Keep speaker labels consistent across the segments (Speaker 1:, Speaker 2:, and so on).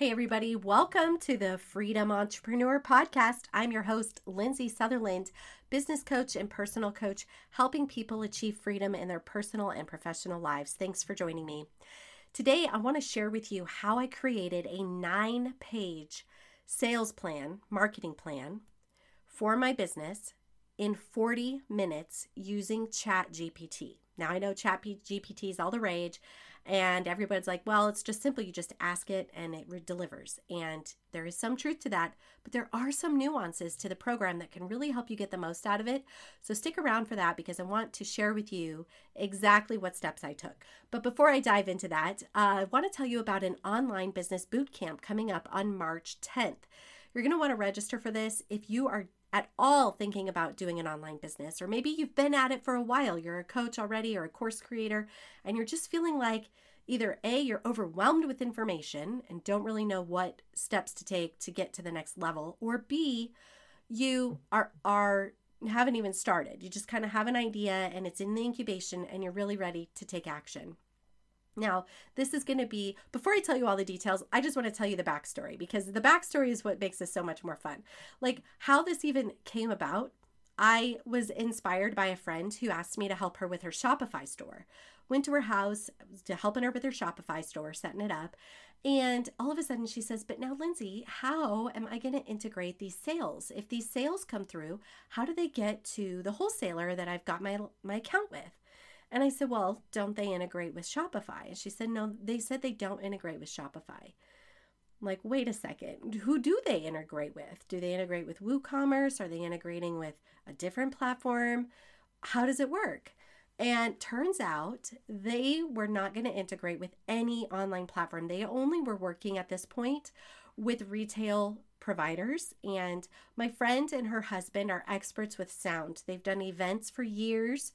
Speaker 1: Hey, everybody, welcome to the Freedom Entrepreneur Podcast. I'm your host, Lindsay Sutherland, business coach and personal coach, helping people achieve freedom in their personal and professional lives. Thanks for joining me. Today, I want to share with you how I created a nine page sales plan, marketing plan for my business in 40 minutes using Chat GPT. Now, I know Chat GPT is all the rage. And everybody's like, well, it's just simple. You just ask it and it re- delivers. And there is some truth to that, but there are some nuances to the program that can really help you get the most out of it. So stick around for that because I want to share with you exactly what steps I took. But before I dive into that, uh, I want to tell you about an online business boot camp coming up on March 10th. You're going to want to register for this if you are at all thinking about doing an online business, or maybe you've been at it for a while, you're a coach already or a course creator, and you're just feeling like either A, you're overwhelmed with information and don't really know what steps to take to get to the next level, or B, you are are haven't even started. You just kind of have an idea and it's in the incubation and you're really ready to take action. Now, this is going to be, before I tell you all the details, I just want to tell you the backstory because the backstory is what makes this so much more fun. Like how this even came about. I was inspired by a friend who asked me to help her with her Shopify store. Went to her house to helping her with her Shopify store, setting it up. And all of a sudden she says, But now, Lindsay, how am I going to integrate these sales? If these sales come through, how do they get to the wholesaler that I've got my, my account with? And I said, Well, don't they integrate with Shopify? And she said, No, they said they don't integrate with Shopify. I'm like, wait a second, who do they integrate with? Do they integrate with WooCommerce? Are they integrating with a different platform? How does it work? And turns out they were not going to integrate with any online platform. They only were working at this point with retail providers. And my friend and her husband are experts with sound. They've done events for years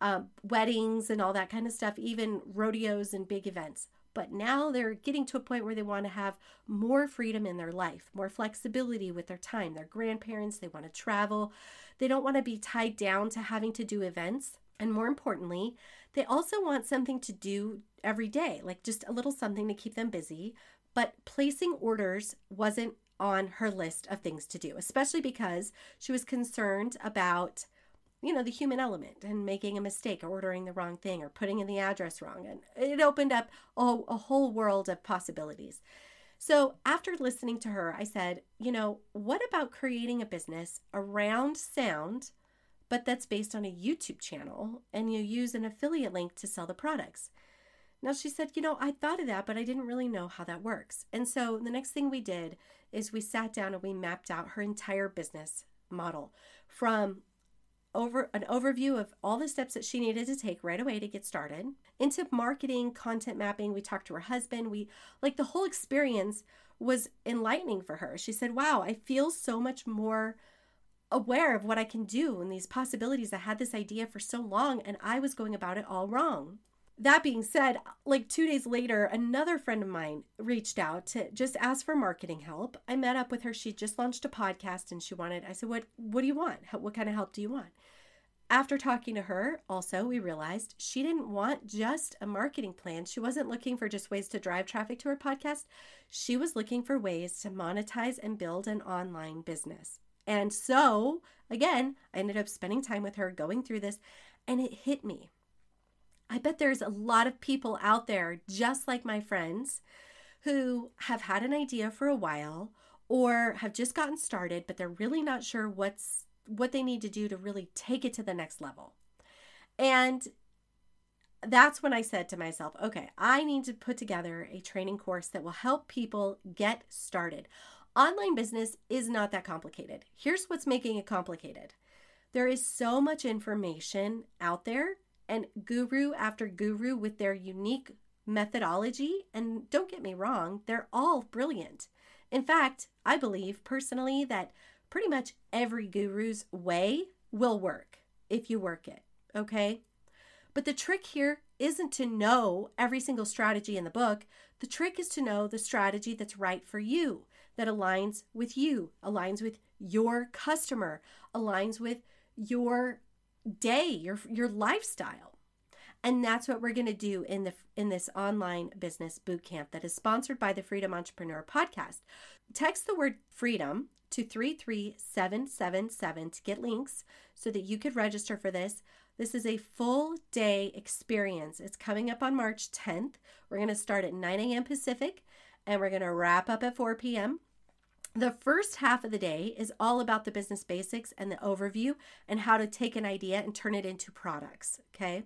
Speaker 1: um, weddings and all that kind of stuff, even rodeos and big events. But now they're getting to a point where they want to have more freedom in their life, more flexibility with their time. They're grandparents, they want to travel, they don't want to be tied down to having to do events. And more importantly, they also want something to do every day, like just a little something to keep them busy. But placing orders wasn't on her list of things to do, especially because she was concerned about you know, the human element and making a mistake or ordering the wrong thing or putting in the address wrong. And it opened up a, a whole world of possibilities. So after listening to her, I said, you know, what about creating a business around sound, but that's based on a YouTube channel and you use an affiliate link to sell the products? Now she said, you know, I thought of that, but I didn't really know how that works. And so the next thing we did is we sat down and we mapped out her entire business model from over an overview of all the steps that she needed to take right away to get started. Into marketing content mapping we talked to her husband. We like the whole experience was enlightening for her. She said wow i feel so much more aware of what i can do and these possibilities. I had this idea for so long and i was going about it all wrong that being said like two days later another friend of mine reached out to just ask for marketing help i met up with her she just launched a podcast and she wanted i said what what do you want what kind of help do you want after talking to her, also, we realized she didn't want just a marketing plan. She wasn't looking for just ways to drive traffic to her podcast. She was looking for ways to monetize and build an online business. And so, again, I ended up spending time with her going through this, and it hit me. I bet there's a lot of people out there, just like my friends, who have had an idea for a while or have just gotten started, but they're really not sure what's what they need to do to really take it to the next level. And that's when I said to myself, okay, I need to put together a training course that will help people get started. Online business is not that complicated. Here's what's making it complicated there is so much information out there, and guru after guru with their unique methodology. And don't get me wrong, they're all brilliant. In fact, I believe personally that pretty much every guru's way will work if you work it, okay? But the trick here isn't to know every single strategy in the book. The trick is to know the strategy that's right for you, that aligns with you, aligns with your customer, aligns with your day, your your lifestyle. And that's what we're going to do in the in this online business boot camp that is sponsored by the Freedom Entrepreneur podcast. Text the word freedom to 33777 to get links so that you could register for this. This is a full day experience. It's coming up on March 10th. We're going to start at 9 a.m. Pacific and we're going to wrap up at 4 p.m. The first half of the day is all about the business basics and the overview and how to take an idea and turn it into products. Okay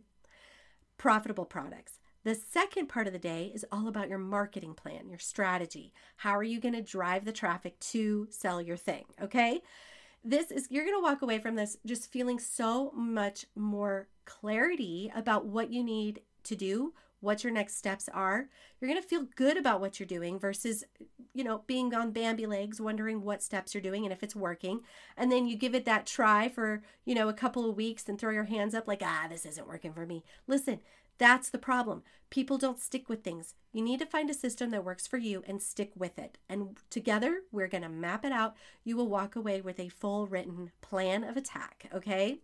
Speaker 1: profitable products. The second part of the day is all about your marketing plan, your strategy. How are you going to drive the traffic to sell your thing? Okay. This is, you're going to walk away from this just feeling so much more clarity about what you need to do, what your next steps are. You're going to feel good about what you're doing versus, you know, being on Bambi legs, wondering what steps you're doing and if it's working. And then you give it that try for, you know, a couple of weeks and throw your hands up like, ah, this isn't working for me. Listen, that's the problem. People don't stick with things. You need to find a system that works for you and stick with it. And together, we're going to map it out. You will walk away with a full written plan of attack. Okay.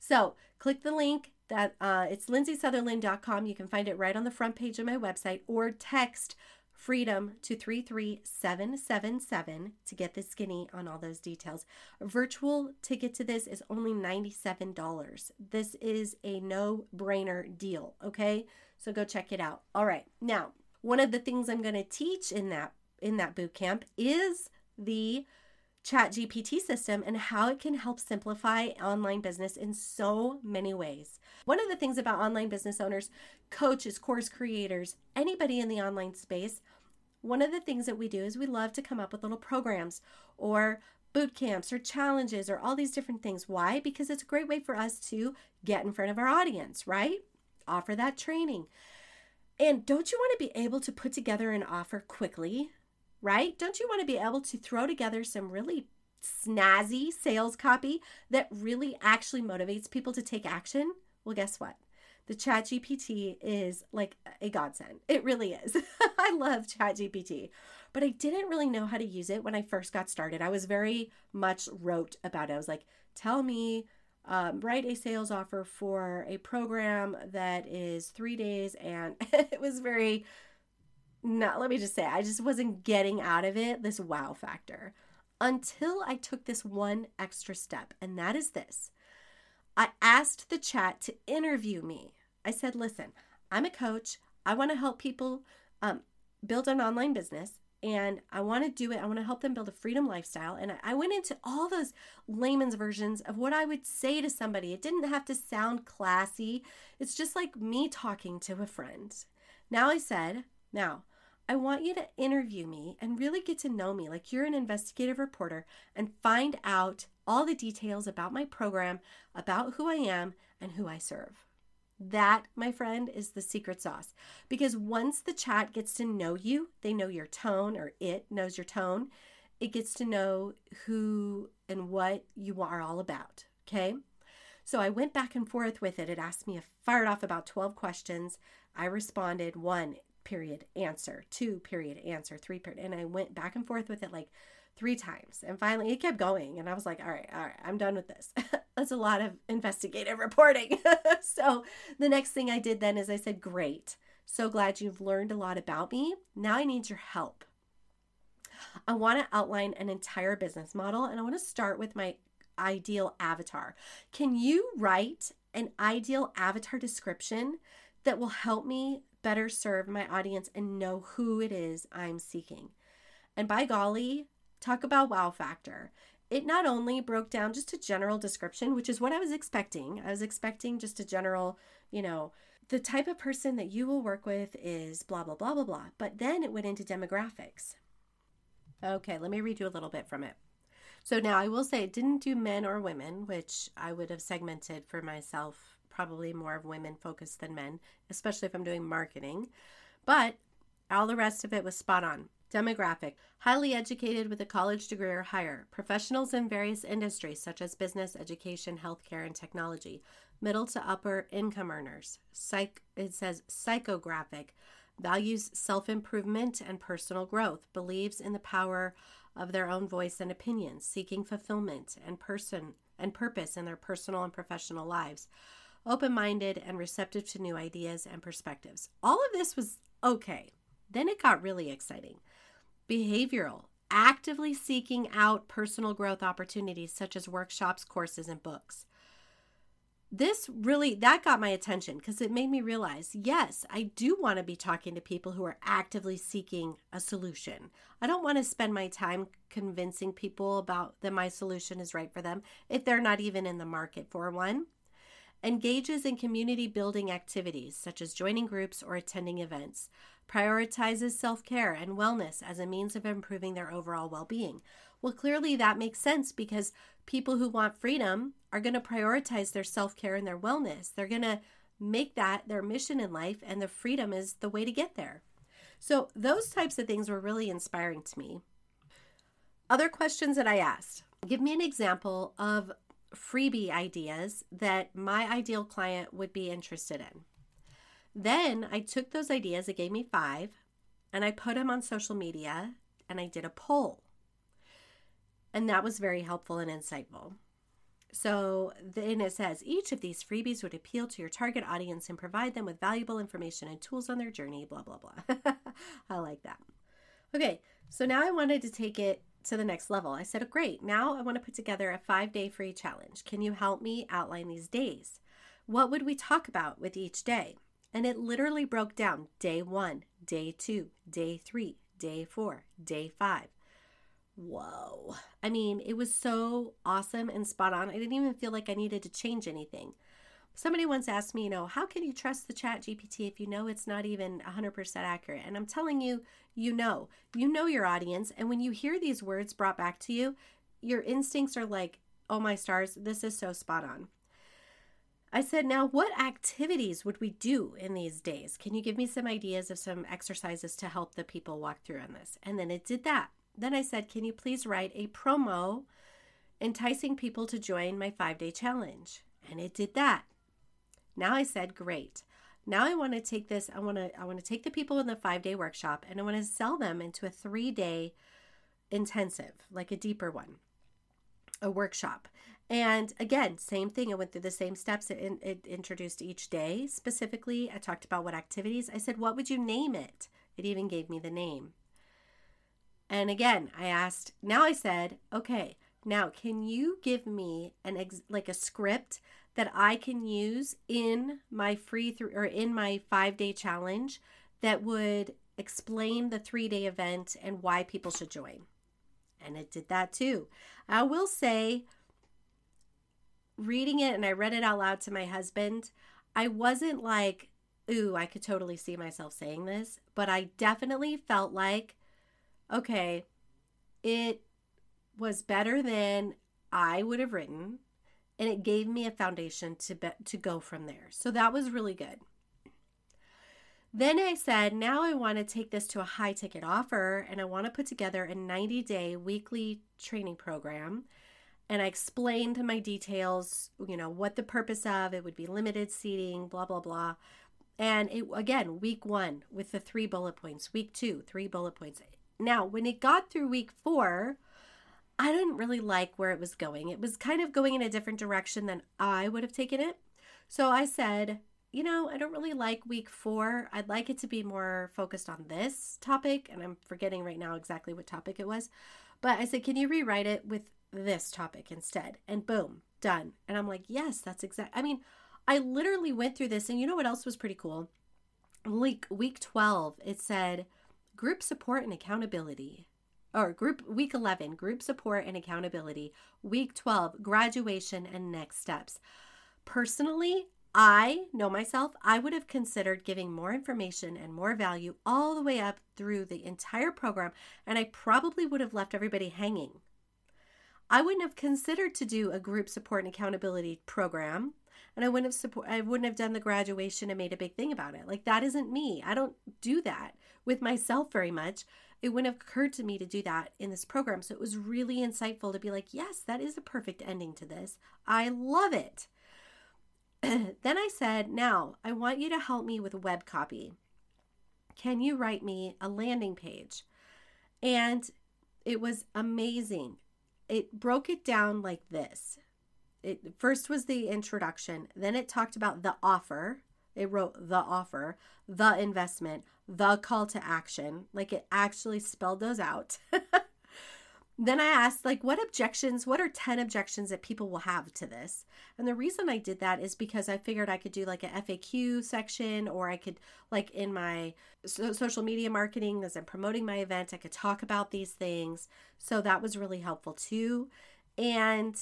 Speaker 1: So click the link that uh, it's lindsaysutherland.com. You can find it right on the front page of my website or text freedom to 33777 to get the skinny on all those details. A virtual ticket to this is only $97. This is a no brainer deal. Okay. So go check it out. All right. Now, one of the things I'm going to teach in that in that boot camp is the chat gpt system and how it can help simplify online business in so many ways. One of the things about online business owners coaches course creators anybody in the online space one of the things that we do is we love to come up with little programs or boot camps or challenges or all these different things. Why? Because it's a great way for us to get in front of our audience right? Offer that training. And don't you want to be able to put together an offer quickly right? Don't you want to be able to throw together some really snazzy sales copy that really actually motivates people to take action? Well, guess what? The Chat GPT is like a godsend. It really is. I love Chat GPT, but I didn't really know how to use it when I first got started. I was very much rote about it. I was like, tell me, um, write a sales offer for a program that is three days. And it was very no, let me just say, I just wasn't getting out of it this wow factor until I took this one extra step, and that is this. I asked the chat to interview me. I said, listen, I'm a coach. I want to help people um, build an online business and I want to do it. I want to help them build a freedom lifestyle. And I went into all those layman's versions of what I would say to somebody. It didn't have to sound classy, it's just like me talking to a friend. Now I said, now, I want you to interview me and really get to know me like you're an investigative reporter and find out all the details about my program, about who I am, and who I serve. That, my friend, is the secret sauce. Because once the chat gets to know you, they know your tone, or it knows your tone, it gets to know who and what you are all about. Okay. So I went back and forth with it. It asked me, a fired off about 12 questions. I responded one, period answer two period answer three period and i went back and forth with it like three times and finally it kept going and i was like all right all right i'm done with this. That's a lot of investigative reporting. So the next thing i did then is i said great. So glad you've learned a lot about me. Now i need your help. I want to outline an entire business model and i want to start with my ideal avatar. Can you write an ideal avatar description that will help me better serve my audience and know who it is I'm seeking. And by golly, talk about wow factor. It not only broke down just a general description, which is what I was expecting. I was expecting just a general, you know, the type of person that you will work with is blah, blah, blah, blah, blah. But then it went into demographics. Okay, let me read you a little bit from it. So now I will say it didn't do men or women, which I would have segmented for myself probably more of women focused than men, especially if I'm doing marketing. But all the rest of it was spot on. Demographic highly educated with a college degree or higher, professionals in various industries such as business, education, healthcare, and technology, middle to upper income earners. Psych, it says psychographic, values self improvement and personal growth, believes in the power of their own voice and opinions, seeking fulfillment and person and purpose in their personal and professional lives open minded, and receptive to new ideas and perspectives. All of this was okay. Then it got really exciting. Behavioral, actively seeking out personal growth opportunities such as workshops, courses, and books this really that got my attention because it made me realize yes i do want to be talking to people who are actively seeking a solution. I don't want to spend my time convincing people about that my solution is right for them if they're not even in the market for one engages in community building activities such as joining groups or attending events prioritizes self-care and wellness as a means of improving their overall well-being well clearly that makes sense because people who want freedom are going to prioritize their self care and their wellness. They're going to make that their mission in life, and the freedom is the way to get there. So, those types of things were really inspiring to me. Other questions that I asked give me an example of freebie ideas that my ideal client would be interested in. Then I took those ideas, it gave me five, and I put them on social media and I did a poll. And that was very helpful and insightful. So then it says each of these freebies would appeal to your target audience and provide them with valuable information and tools on their journey, blah, blah, blah. I like that. Okay, so now I wanted to take it to the next level. I said, oh, great, now I want to put together a five day free challenge. Can you help me outline these days? What would we talk about with each day? And it literally broke down day one, day two, day three, day four, day five whoa. I mean, it was so awesome and spot on. I didn't even feel like I needed to change anything. Somebody once asked me, you know, how can you trust the chat GPT if you know it's not even 100% accurate? And I'm telling you, you know. You know your audience. And when you hear these words brought back to you, your instincts are like, oh my stars, this is so spot on. I said, now what activities would we do in these days? Can you give me some ideas of some exercises to help the people walk through on this? And then it did that. Then I said, Can you please write a promo enticing people to join my five day challenge? And it did that. Now I said, Great. Now I want to take this, I want to I want to take the people in the 5-day workshop and I want to sell them into a 3-day intensive, like a deeper one. A workshop. And again, same thing. I went through the same steps. It, it introduced each day specifically. I talked about what activities. I said, What would you name it? It even gave me the name. And again, I asked, now I said, okay, now can you give me an ex- like a script that I can use in my free th- or in my 5-day challenge that would explain the 3-day event and why people should join. And it did that too. I will say reading it and I read it out loud to my husband, I wasn't like, ooh, I could totally see myself saying this, but I definitely felt like okay, it was better than I would have written, and it gave me a foundation to be, to go from there. So that was really good. Then I said, now I want to take this to a high ticket offer and I want to put together a 90 day weekly training program. And I explained my details, you know, what the purpose of it would be limited seating, blah, blah, blah. And it again, week one with the three bullet points, week two, three bullet points. Now, when it got through week four, I didn't really like where it was going. It was kind of going in a different direction than I would have taken it. So I said, you know, I don't really like week four. I'd like it to be more focused on this topic. And I'm forgetting right now exactly what topic it was. But I said, can you rewrite it with this topic instead? And boom, done. And I'm like, yes, that's exact. I mean, I literally went through this. And you know what else was pretty cool? Like week 12, it said, group support and accountability or group week 11 group support and accountability week 12 graduation and next steps personally i know myself i would have considered giving more information and more value all the way up through the entire program and i probably would have left everybody hanging i wouldn't have considered to do a group support and accountability program and I wouldn't have support I wouldn't have done the graduation and made a big thing about it. Like that isn't me. I don't do that with myself very much. It wouldn't have occurred to me to do that in this program. So it was really insightful to be like, yes, that is a perfect ending to this. I love it. then I said, now I want you to help me with web copy. Can you write me a landing page? And it was amazing. It broke it down like this it first was the introduction, then it talked about the offer. It wrote the offer, the investment, the call to action. Like it actually spelled those out. then I asked, like, what objections, what are 10 objections that people will have to this? And the reason I did that is because I figured I could do like a FAQ section or I could, like, in my so- social media marketing as I'm promoting my event, I could talk about these things. So that was really helpful too. And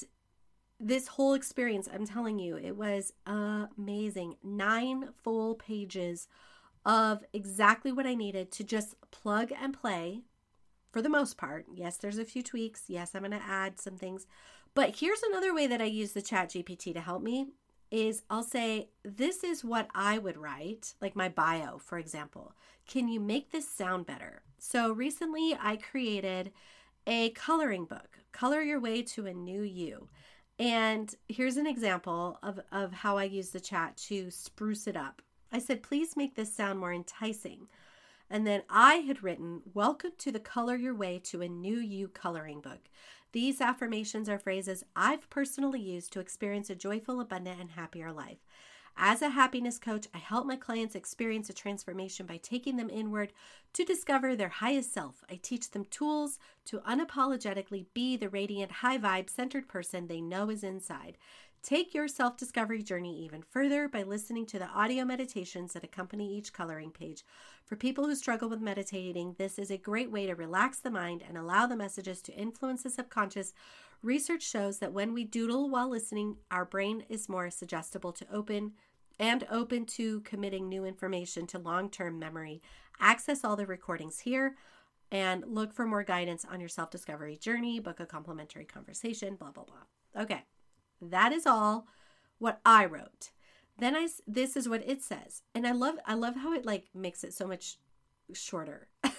Speaker 1: this whole experience, I'm telling you, it was amazing. Nine full pages of exactly what I needed to just plug and play for the most part. Yes, there's a few tweaks. Yes, I'm going to add some things. But here's another way that I use the chat GPT to help me is I'll say, this is what I would write, like my bio, for example. Can you make this sound better? So recently I created a coloring book, Color Your Way to a New You. And here's an example of, of how I use the chat to spruce it up. I said, please make this sound more enticing. And then I had written, Welcome to the Color Your Way to a New You coloring book. These affirmations are phrases I've personally used to experience a joyful, abundant, and happier life. As a happiness coach, I help my clients experience a transformation by taking them inward to discover their highest self. I teach them tools to unapologetically be the radiant, high vibe, centered person they know is inside. Take your self discovery journey even further by listening to the audio meditations that accompany each coloring page. For people who struggle with meditating, this is a great way to relax the mind and allow the messages to influence the subconscious. Research shows that when we doodle while listening, our brain is more suggestible to open and open to committing new information to long term memory. Access all the recordings here and look for more guidance on your self discovery journey, book a complimentary conversation, blah, blah, blah. Okay, that is all what I wrote. Then I this is what it says. And I love I love how it like makes it so much shorter.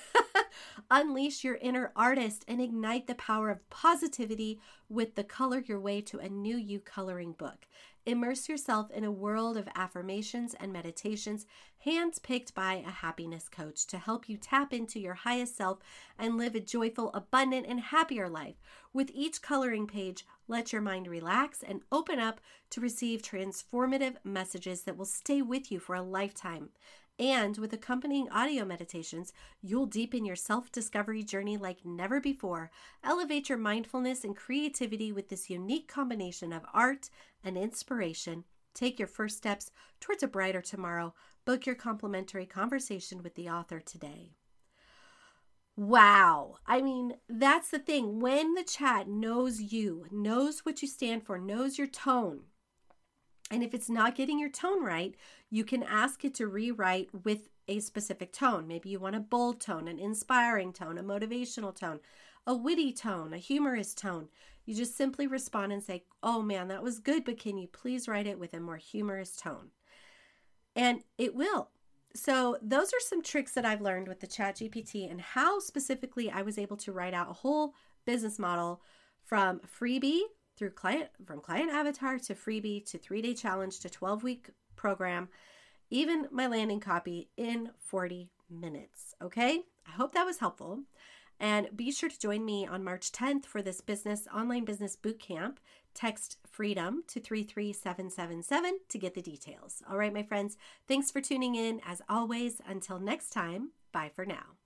Speaker 1: Unleash your inner artist and ignite the power of positivity with the Color Your Way to a New You coloring book. Immerse yourself in a world of affirmations and meditations handpicked by a happiness coach to help you tap into your highest self and live a joyful, abundant, and happier life. With each coloring page, let your mind relax and open up to receive transformative messages that will stay with you for a lifetime. And with accompanying audio meditations, you'll deepen your self discovery journey like never before. Elevate your mindfulness and creativity with this unique combination of art and inspiration. Take your first steps towards a brighter tomorrow. Book your complimentary conversation with the author today. Wow. I mean, that's the thing. When the chat knows you, knows what you stand for, knows your tone, and if it's not getting your tone right, you can ask it to rewrite with a specific tone. Maybe you want a bold tone, an inspiring tone, a motivational tone, a witty tone, a humorous tone. You just simply respond and say, Oh man, that was good, but can you please write it with a more humorous tone? And it will. So, those are some tricks that I've learned with the Chat GPT and how specifically I was able to write out a whole business model from freebie through client from client avatar to freebie to 3-day challenge to 12-week program, even my landing copy in 40 minutes, okay? I hope that was helpful. And be sure to join me on March 10th for this business online business boot camp. Text freedom to 33777 to get the details. All right, my friends, thanks for tuning in. As always, until next time, bye for now.